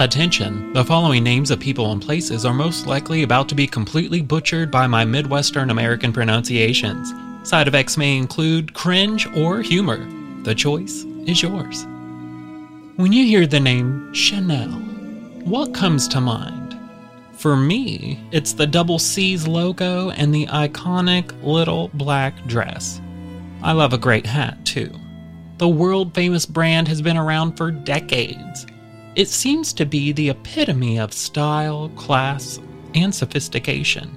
Attention, the following names of people and places are most likely about to be completely butchered by my Midwestern American pronunciations. Side effects may include cringe or humor. The choice is yours. When you hear the name Chanel, what comes to mind? For me, it's the double C's logo and the iconic little black dress. I love a great hat, too. The world famous brand has been around for decades. It seems to be the epitome of style, class, and sophistication.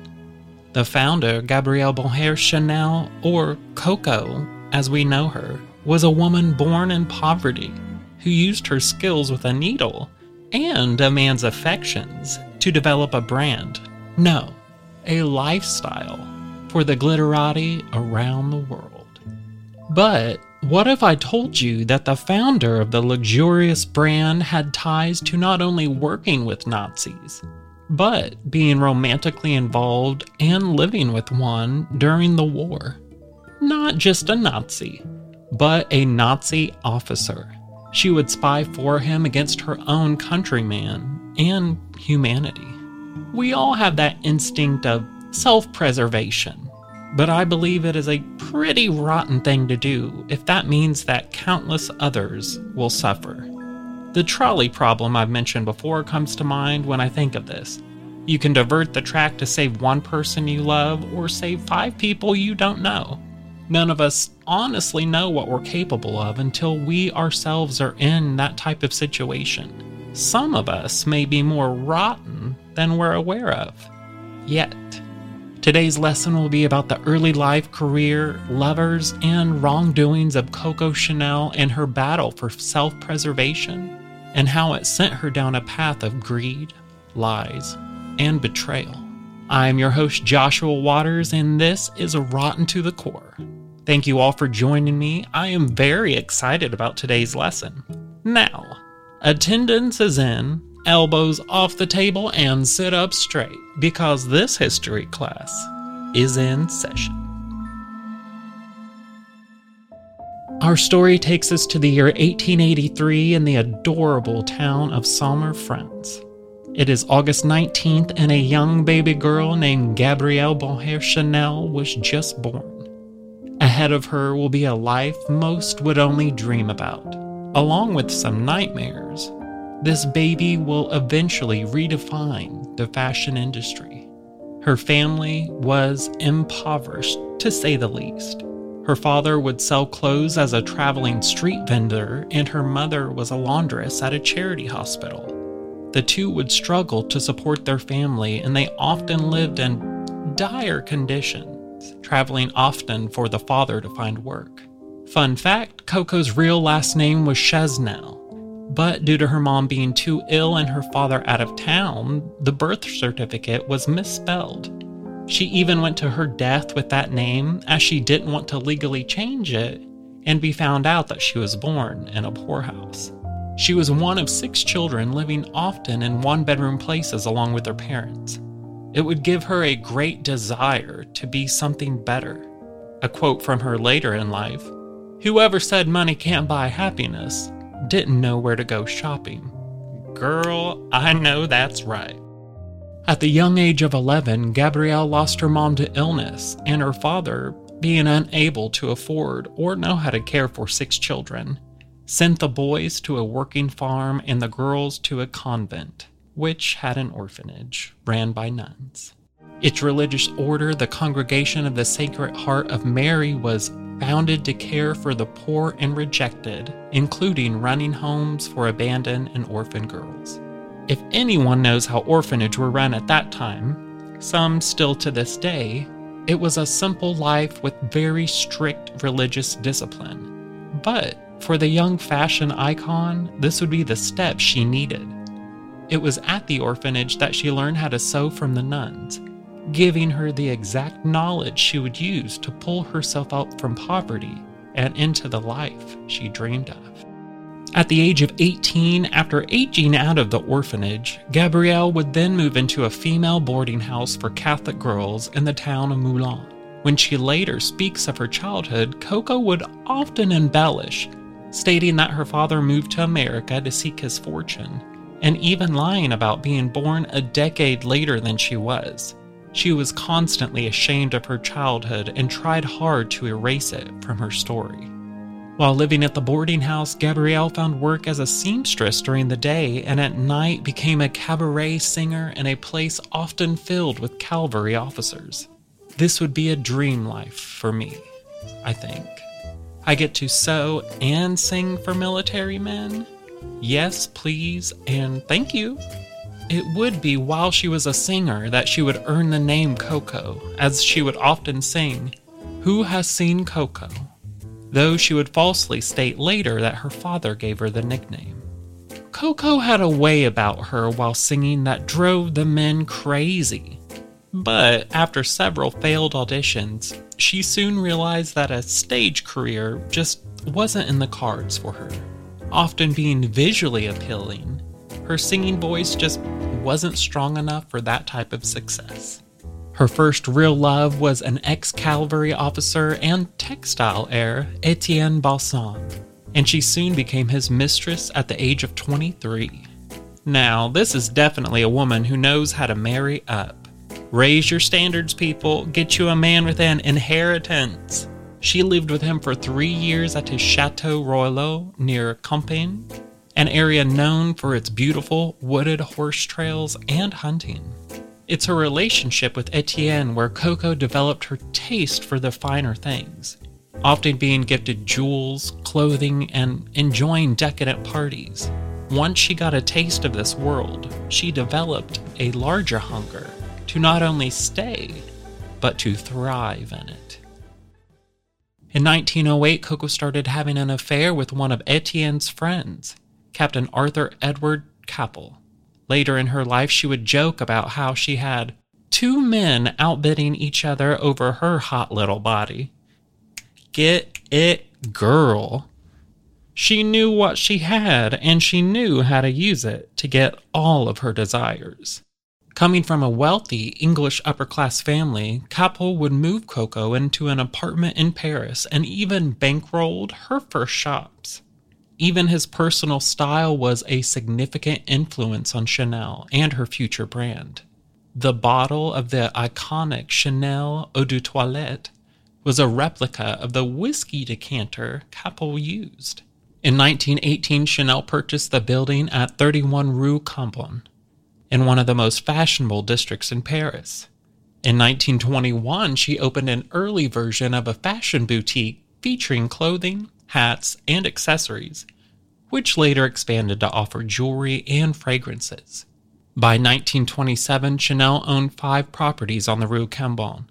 The founder, Gabrielle Bonheur Chanel, or Coco as we know her, was a woman born in poverty who used her skills with a needle and a man's affections to develop a brand. No, a lifestyle for the glitterati around the world. But what if I told you that the founder of the luxurious brand had ties to not only working with Nazis, but being romantically involved and living with one during the war? Not just a Nazi, but a Nazi officer she would spy for him against her own countryman and humanity. We all have that instinct of self preservation, but I believe it is a pretty rotten thing to do if that means that countless others will suffer. The trolley problem I've mentioned before comes to mind when I think of this. You can divert the track to save one person you love or save five people you don't know. None of us honestly know what we're capable of until we ourselves are in that type of situation. Some of us may be more rotten than we're aware of. Yet, today's lesson will be about the early life, career, lovers, and wrongdoings of Coco Chanel and her battle for self preservation, and how it sent her down a path of greed, lies, and betrayal. I'm your host, Joshua Waters, and this is Rotten to the Core. Thank you all for joining me. I am very excited about today's lesson. Now, attendance is in, elbows off the table, and sit up straight because this history class is in session. Our story takes us to the year 1883 in the adorable town of Saumur, France. It is August 19th, and a young baby girl named Gabrielle Bonheur Chanel was just born. Ahead of her will be a life most would only dream about, along with some nightmares. This baby will eventually redefine the fashion industry. Her family was impoverished, to say the least. Her father would sell clothes as a traveling street vendor, and her mother was a laundress at a charity hospital. The two would struggle to support their family, and they often lived in dire conditions traveling often for the father to find work. Fun fact Coco's real last name was Chesnel, but due to her mom being too ill and her father out of town, the birth certificate was misspelled. She even went to her death with that name as she didn't want to legally change it and be found out that she was born in a poorhouse. She was one of six children living often in one bedroom places along with her parents. It would give her a great desire to be something better. A quote from her later in life Whoever said money can't buy happiness didn't know where to go shopping. Girl, I know that's right. At the young age of 11, Gabrielle lost her mom to illness, and her father, being unable to afford or know how to care for six children, sent the boys to a working farm and the girls to a convent which had an orphanage ran by nuns. Its religious order, the Congregation of the Sacred Heart of Mary, was founded to care for the poor and rejected, including running homes for abandoned and orphan girls. If anyone knows how orphanage were run at that time, some still to this day, it was a simple life with very strict religious discipline. But for the young fashion icon, this would be the step she needed. It was at the orphanage that she learned how to sew from the nuns, giving her the exact knowledge she would use to pull herself out from poverty and into the life she dreamed of. At the age of 18, after aging out of the orphanage, Gabrielle would then move into a female boarding house for Catholic girls in the town of Moulins. When she later speaks of her childhood, Coco would often embellish, stating that her father moved to America to seek his fortune and even lying about being born a decade later than she was. She was constantly ashamed of her childhood and tried hard to erase it from her story. While living at the boarding house, Gabrielle found work as a seamstress during the day and at night became a cabaret singer in a place often filled with cavalry officers. This would be a dream life for me, I think. I get to sew and sing for military men. Yes, please, and thank you. It would be while she was a singer that she would earn the name Coco, as she would often sing, Who has seen Coco? Though she would falsely state later that her father gave her the nickname. Coco had a way about her while singing that drove the men crazy. But after several failed auditions, she soon realized that a stage career just wasn't in the cards for her. Often being visually appealing, her singing voice just wasn't strong enough for that type of success. Her first real love was an ex cavalry officer and textile heir, Etienne Balsan, and she soon became his mistress at the age of 23. Now, this is definitely a woman who knows how to marry up. Raise your standards, people. Get you a man with an inheritance. She lived with him for three years at his Chateau Royal near Compiègne, an area known for its beautiful wooded horse trails and hunting. It's her relationship with Etienne where Coco developed her taste for the finer things, often being gifted jewels, clothing, and enjoying decadent parties. Once she got a taste of this world, she developed a larger hunger to not only stay, but to thrive in it. In 1908, Coco started having an affair with one of Etienne's friends, Captain Arthur Edward Capel. Later in her life, she would joke about how she had two men outbidding each other over her hot little body. Get it, girl. She knew what she had, and she knew how to use it to get all of her desires. Coming from a wealthy English upper class family, Capel would move Coco into an apartment in Paris and even bankrolled her first shops. Even his personal style was a significant influence on Chanel and her future brand. The bottle of the iconic Chanel Eau de Toilette was a replica of the whiskey decanter Capel used. In 1918, Chanel purchased the building at 31 Rue Cambon in one of the most fashionable districts in Paris. In 1921, she opened an early version of a fashion boutique featuring clothing, hats, and accessories, which later expanded to offer jewelry and fragrances. By 1927, Chanel owned five properties on the Rue Cambon,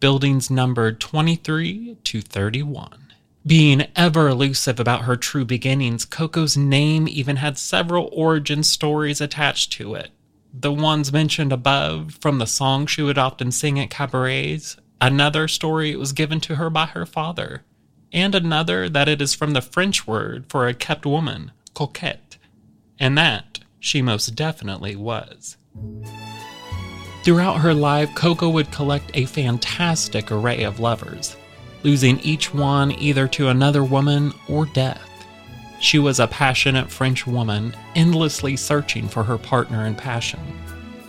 buildings numbered 23 to 31. Being ever elusive about her true beginnings, Coco's name even had several origin stories attached to it the ones mentioned above from the songs she would often sing at cabarets, another story was given to her by her father, and another that it is from the French word for a kept woman, coquette, and that she most definitely was. Throughout her life, Coco would collect a fantastic array of lovers, losing each one either to another woman or death. She was a passionate French woman, endlessly searching for her partner in passion.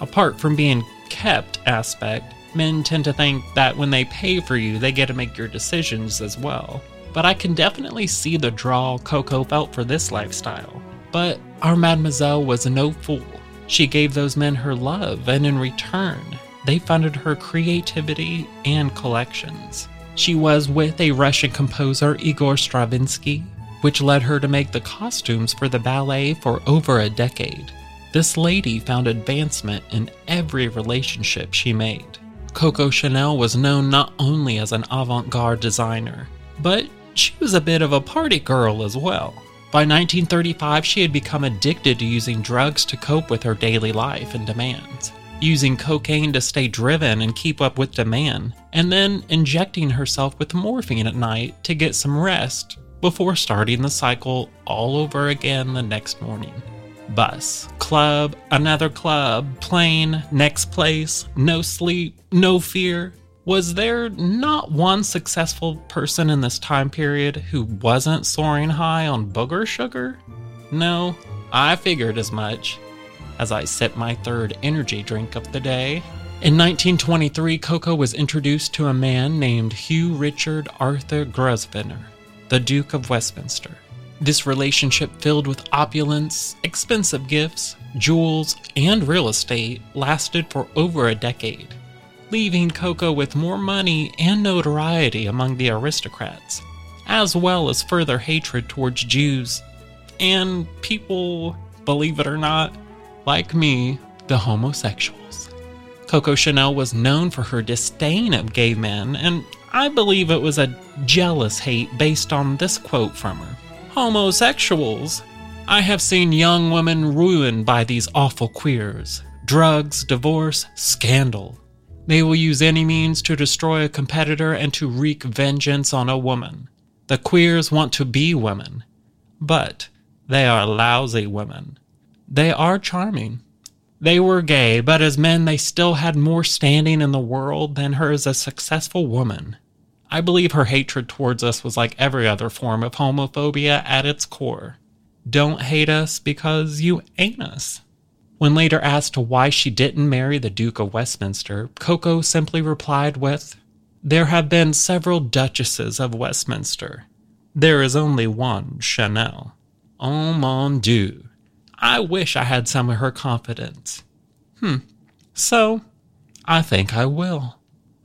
Apart from being kept aspect, men tend to think that when they pay for you, they get to make your decisions as well. But I can definitely see the draw Coco felt for this lifestyle. But our mademoiselle was no fool. She gave those men her love, and in return, they funded her creativity and collections. She was with a Russian composer, Igor Stravinsky, which led her to make the costumes for the ballet for over a decade. This lady found advancement in every relationship she made. Coco Chanel was known not only as an avant garde designer, but she was a bit of a party girl as well. By 1935, she had become addicted to using drugs to cope with her daily life and demands, using cocaine to stay driven and keep up with demand, and then injecting herself with morphine at night to get some rest before starting the cycle all over again the next morning. Bus, club, another club, plane, next place, no sleep, no fear. Was there not one successful person in this time period who wasn't soaring high on booger sugar? No, I figured as much. as I sip my third energy drink of the day. In 1923, Coco was introduced to a man named Hugh Richard Arthur Grosvenor, the Duke of Westminster. This relationship, filled with opulence, expensive gifts, jewels, and real estate, lasted for over a decade, leaving Coco with more money and notoriety among the aristocrats, as well as further hatred towards Jews and people, believe it or not, like me, the homosexuals. Coco Chanel was known for her disdain of gay men, and I believe it was a jealous hate based on this quote from her Homosexuals. I have seen young women ruined by these awful queers. Drugs, divorce, scandal. They will use any means to destroy a competitor and to wreak vengeance on a woman. The queers want to be women, but they are lousy women. They are charming. They were gay, but as men, they still had more standing in the world than her as a successful woman. I believe her hatred towards us was like every other form of homophobia at its core. Don't hate us because you ain't us. When later asked why she didn't marry the Duke of Westminster, Coco simply replied with, There have been several Duchesses of Westminster. There is only one Chanel. Oh mon dieu. I wish I had some of her confidence. Hmm. So, I think I will.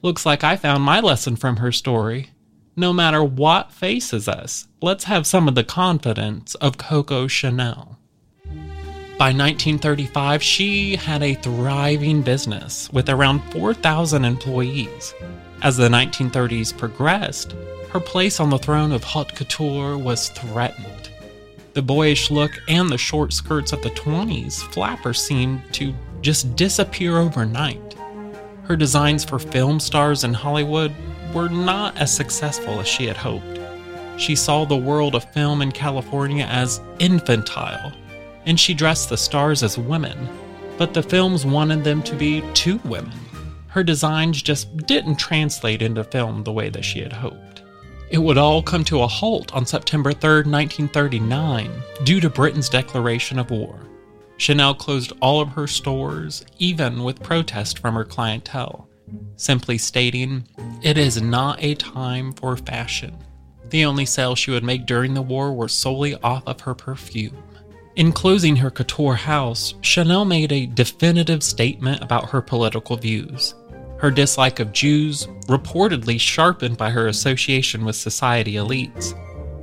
Looks like I found my lesson from her story. No matter what faces us, let's have some of the confidence of Coco Chanel. By 1935, she had a thriving business with around 4,000 employees. As the 1930s progressed, her place on the throne of haute couture was threatened. The boyish look and the short skirts of the 20s flapper seemed to just disappear overnight her designs for film stars in Hollywood were not as successful as she had hoped. She saw the world of film in California as infantile, and she dressed the stars as women, but the films wanted them to be two women. Her designs just didn't translate into film the way that she had hoped. It would all come to a halt on September 3, 1939, due to Britain's declaration of war. Chanel closed all of her stores, even with protest from her clientele, simply stating, It is not a time for fashion. The only sales she would make during the war were solely off of her perfume. In closing her couture house, Chanel made a definitive statement about her political views. Her dislike of Jews, reportedly sharpened by her association with society elites,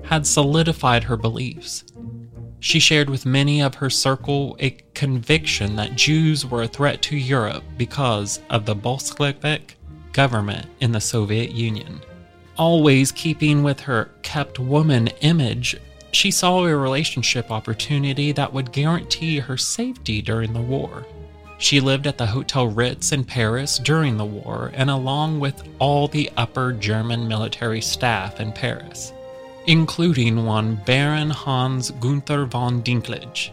had solidified her beliefs. She shared with many of her circle a conviction that Jews were a threat to Europe because of the Bolshevik government in the Soviet Union. Always keeping with her kept woman image, she saw a relationship opportunity that would guarantee her safety during the war. She lived at the Hotel Ritz in Paris during the war and along with all the upper German military staff in Paris including one Baron Hans Gunther von Dincklage,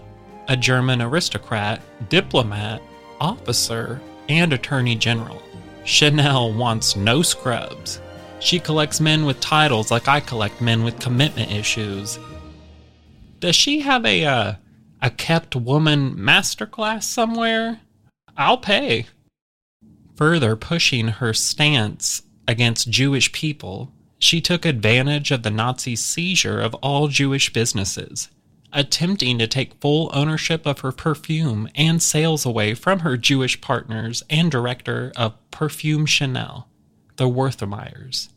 a German aristocrat, diplomat, officer, and attorney general. Chanel wants no scrubs. She collects men with titles like I collect men with commitment issues. Does she have a uh, a kept woman masterclass somewhere? I'll pay. Further pushing her stance against Jewish people, she took advantage of the Nazi seizure of all Jewish businesses, attempting to take full ownership of her perfume and sales away from her Jewish partners and director of Perfume Chanel, the Wertheims.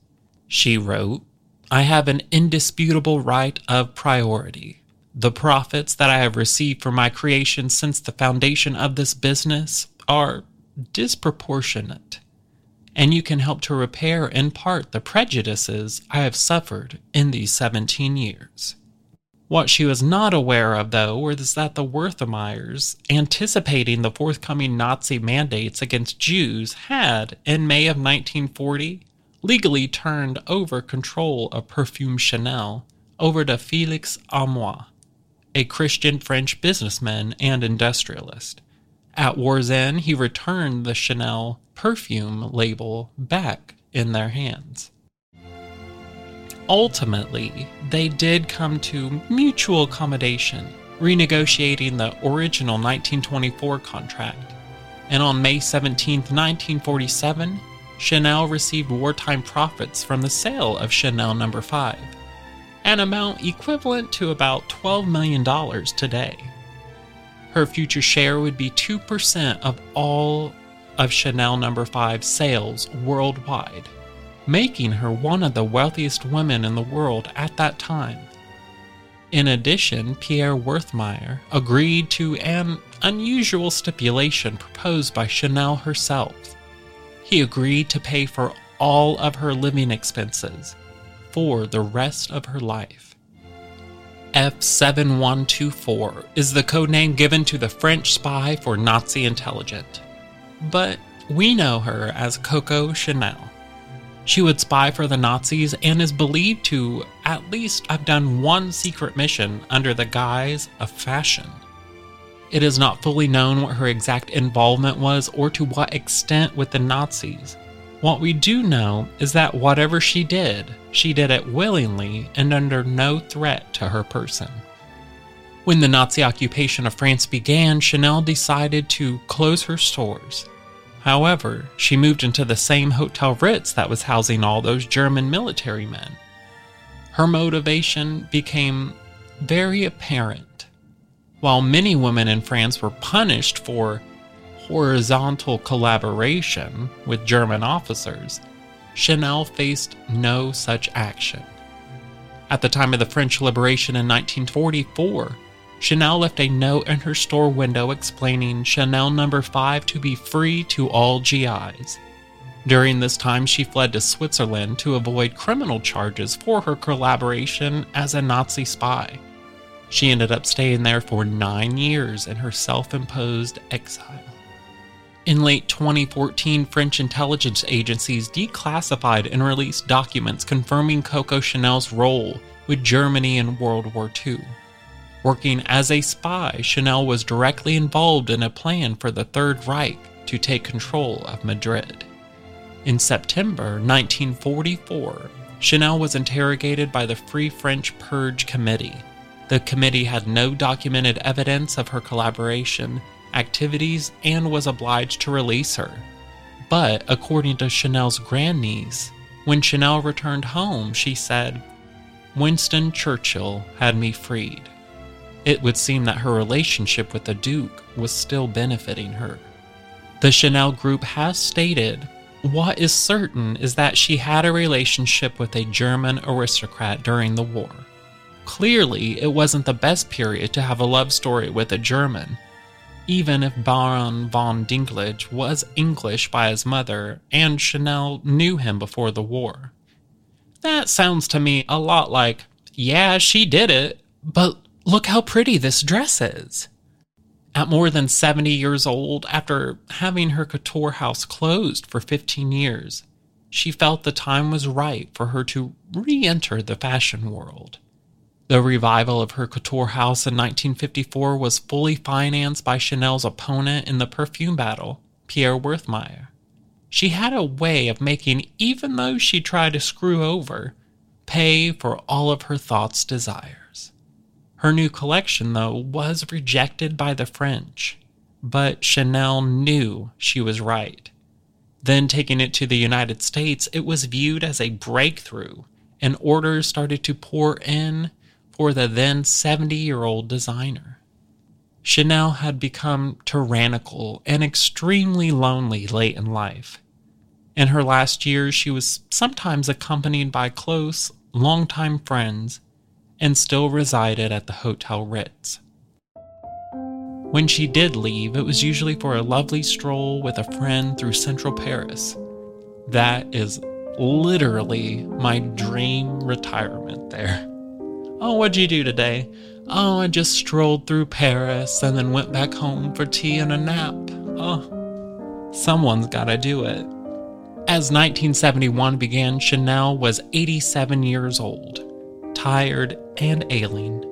She wrote, I have an indisputable right of priority. The profits that I have received from my creation since the foundation of this business are disproportionate and you can help to repair in part the prejudices I have suffered in these 17 years. What she was not aware of, though, was that the Wertheims, anticipating the forthcoming Nazi mandates against Jews, had, in May of 1940, legally turned over control of Perfume Chanel over to Felix Amois, a Christian French businessman and industrialist. At war's end, he returned the Chanel perfume label back in their hands. Ultimately, they did come to mutual accommodation, renegotiating the original 1924 contract. And on May 17, 1947, Chanel received wartime profits from the sale of Chanel No. 5, an amount equivalent to about $12 million today. Her future share would be 2% of all of Chanel No. 5 sales worldwide, making her one of the wealthiest women in the world at that time. In addition, Pierre Wertheimer agreed to an unusual stipulation proposed by Chanel herself he agreed to pay for all of her living expenses for the rest of her life. F7124 is the code name given to the French spy for Nazi intelligence, but we know her as Coco Chanel. She would spy for the Nazis and is believed to at least have done one secret mission under the guise of fashion. It is not fully known what her exact involvement was or to what extent with the Nazis. What we do know is that whatever she did, she did it willingly and under no threat to her person. When the Nazi occupation of France began, Chanel decided to close her stores. However, she moved into the same Hotel Ritz that was housing all those German military men. Her motivation became very apparent while many women in France were punished for horizontal collaboration with German officers, Chanel faced no such action. At the time of the French liberation in 1944, Chanel left a note in her store window explaining Chanel number 5 to be free to all GIs. During this time, she fled to Switzerland to avoid criminal charges for her collaboration as a Nazi spy. She ended up staying there for nine years in her self imposed exile. In late 2014, French intelligence agencies declassified and released documents confirming Coco Chanel's role with Germany in World War II. Working as a spy, Chanel was directly involved in a plan for the Third Reich to take control of Madrid. In September 1944, Chanel was interrogated by the Free French Purge Committee the committee had no documented evidence of her collaboration activities and was obliged to release her. But according to Chanel's grandniece, when Chanel returned home, she said, Winston Churchill had me freed. It would seem that her relationship with the Duke was still benefiting her. The Chanel group has stated what is certain is that she had a relationship with a German aristocrat during the war. Clearly, it wasn't the best period to have a love story with a German, even if Baron von Dincklage was English by his mother and Chanel knew him before the war. That sounds to me a lot like, yeah, she did it, but look how pretty this dress is. At more than 70 years old, after having her couture house closed for 15 years, she felt the time was right for her to re enter the fashion world. The revival of her couture house in 1954 was fully financed by Chanel's opponent in the perfume battle, Pierre Wertheimer. She had a way of making even those she tried to screw over pay for all of her thoughts' desires. Her new collection, though, was rejected by the French, but Chanel knew she was right. Then, taking it to the United States, it was viewed as a breakthrough, and orders started to pour in for the then 70 year old designer. Chanel had become tyrannical and extremely lonely late in life. In her last years, she was sometimes accompanied by close, longtime friends and still resided at the Hotel Ritz. When she did leave, it was usually for a lovely stroll with a friend through central Paris. That is literally my dream retirement there. Oh, what'd you do today? Oh, I just strolled through Paris and then went back home for tea and a nap. Oh, someone's gotta do it. As 1971 began, Chanel was 87 years old, tired and ailing.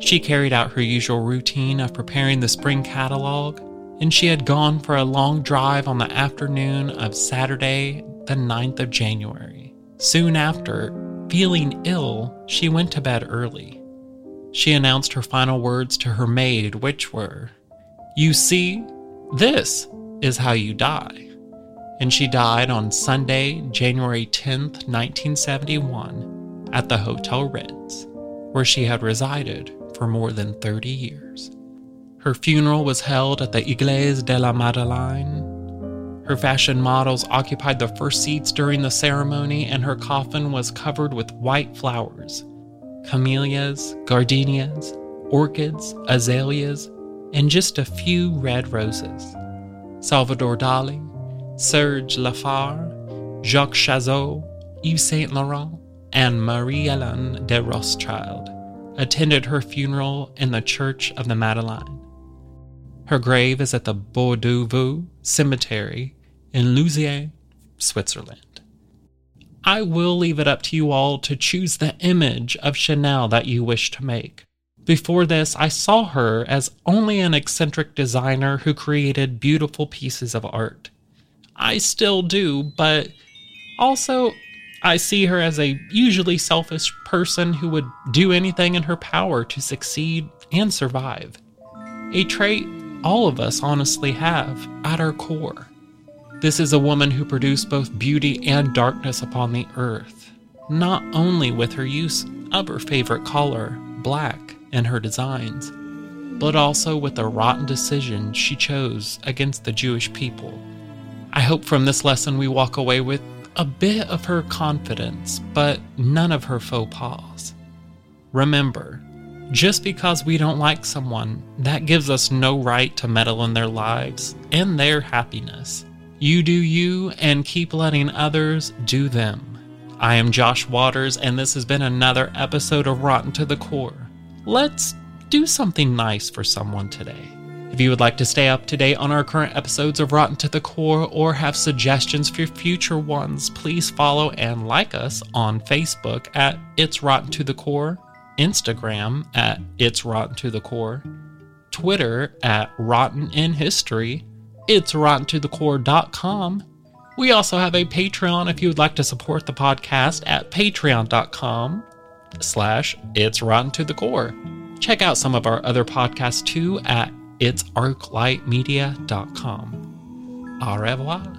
She carried out her usual routine of preparing the spring catalog, and she had gone for a long drive on the afternoon of Saturday, the 9th of January. Soon after, Feeling ill, she went to bed early. she announced her final words to her maid, which were, You see, this is how you die. And she died on Sunday, January 10th, 1971, at the Hotel Ritz, where she had resided for more than 30 years. Her funeral was held at the Église de la Madeleine. Her fashion models occupied the first seats during the ceremony, and her coffin was covered with white flowers camellias, gardenias, orchids, azaleas, and just a few red roses. Salvador Dali, Serge Lifar, Jacques Chazot, Yves Saint Laurent, and Marie Hélène de Rothschild attended her funeral in the Church of the Madeleine. Her grave is at the Bois-du-Vau Cemetery in Lausanne, Switzerland. I will leave it up to you all to choose the image of Chanel that you wish to make. Before this, I saw her as only an eccentric designer who created beautiful pieces of art. I still do, but also I see her as a usually selfish person who would do anything in her power to succeed and survive. A trait all of us honestly have at our core. This is a woman who produced both beauty and darkness upon the earth, not only with her use of her favorite color, black, in her designs, but also with the rotten decision she chose against the Jewish people. I hope from this lesson we walk away with a bit of her confidence, but none of her faux pas. Remember, just because we don't like someone, that gives us no right to meddle in their lives and their happiness. You do you and keep letting others do them. I am Josh Waters, and this has been another episode of Rotten to the Core. Let's do something nice for someone today. If you would like to stay up to date on our current episodes of Rotten to the Core or have suggestions for future ones, please follow and like us on Facebook at It's Rotten to the Core, Instagram at It's Rotten to the Core, Twitter at Rotten in History, It's Rotten to the Core.com. We also have a Patreon if you would like to support the podcast at patreon.com slash It's Rotten to the Core. Check out some of our other podcasts too at it's arclightmedia.com. Au revoir.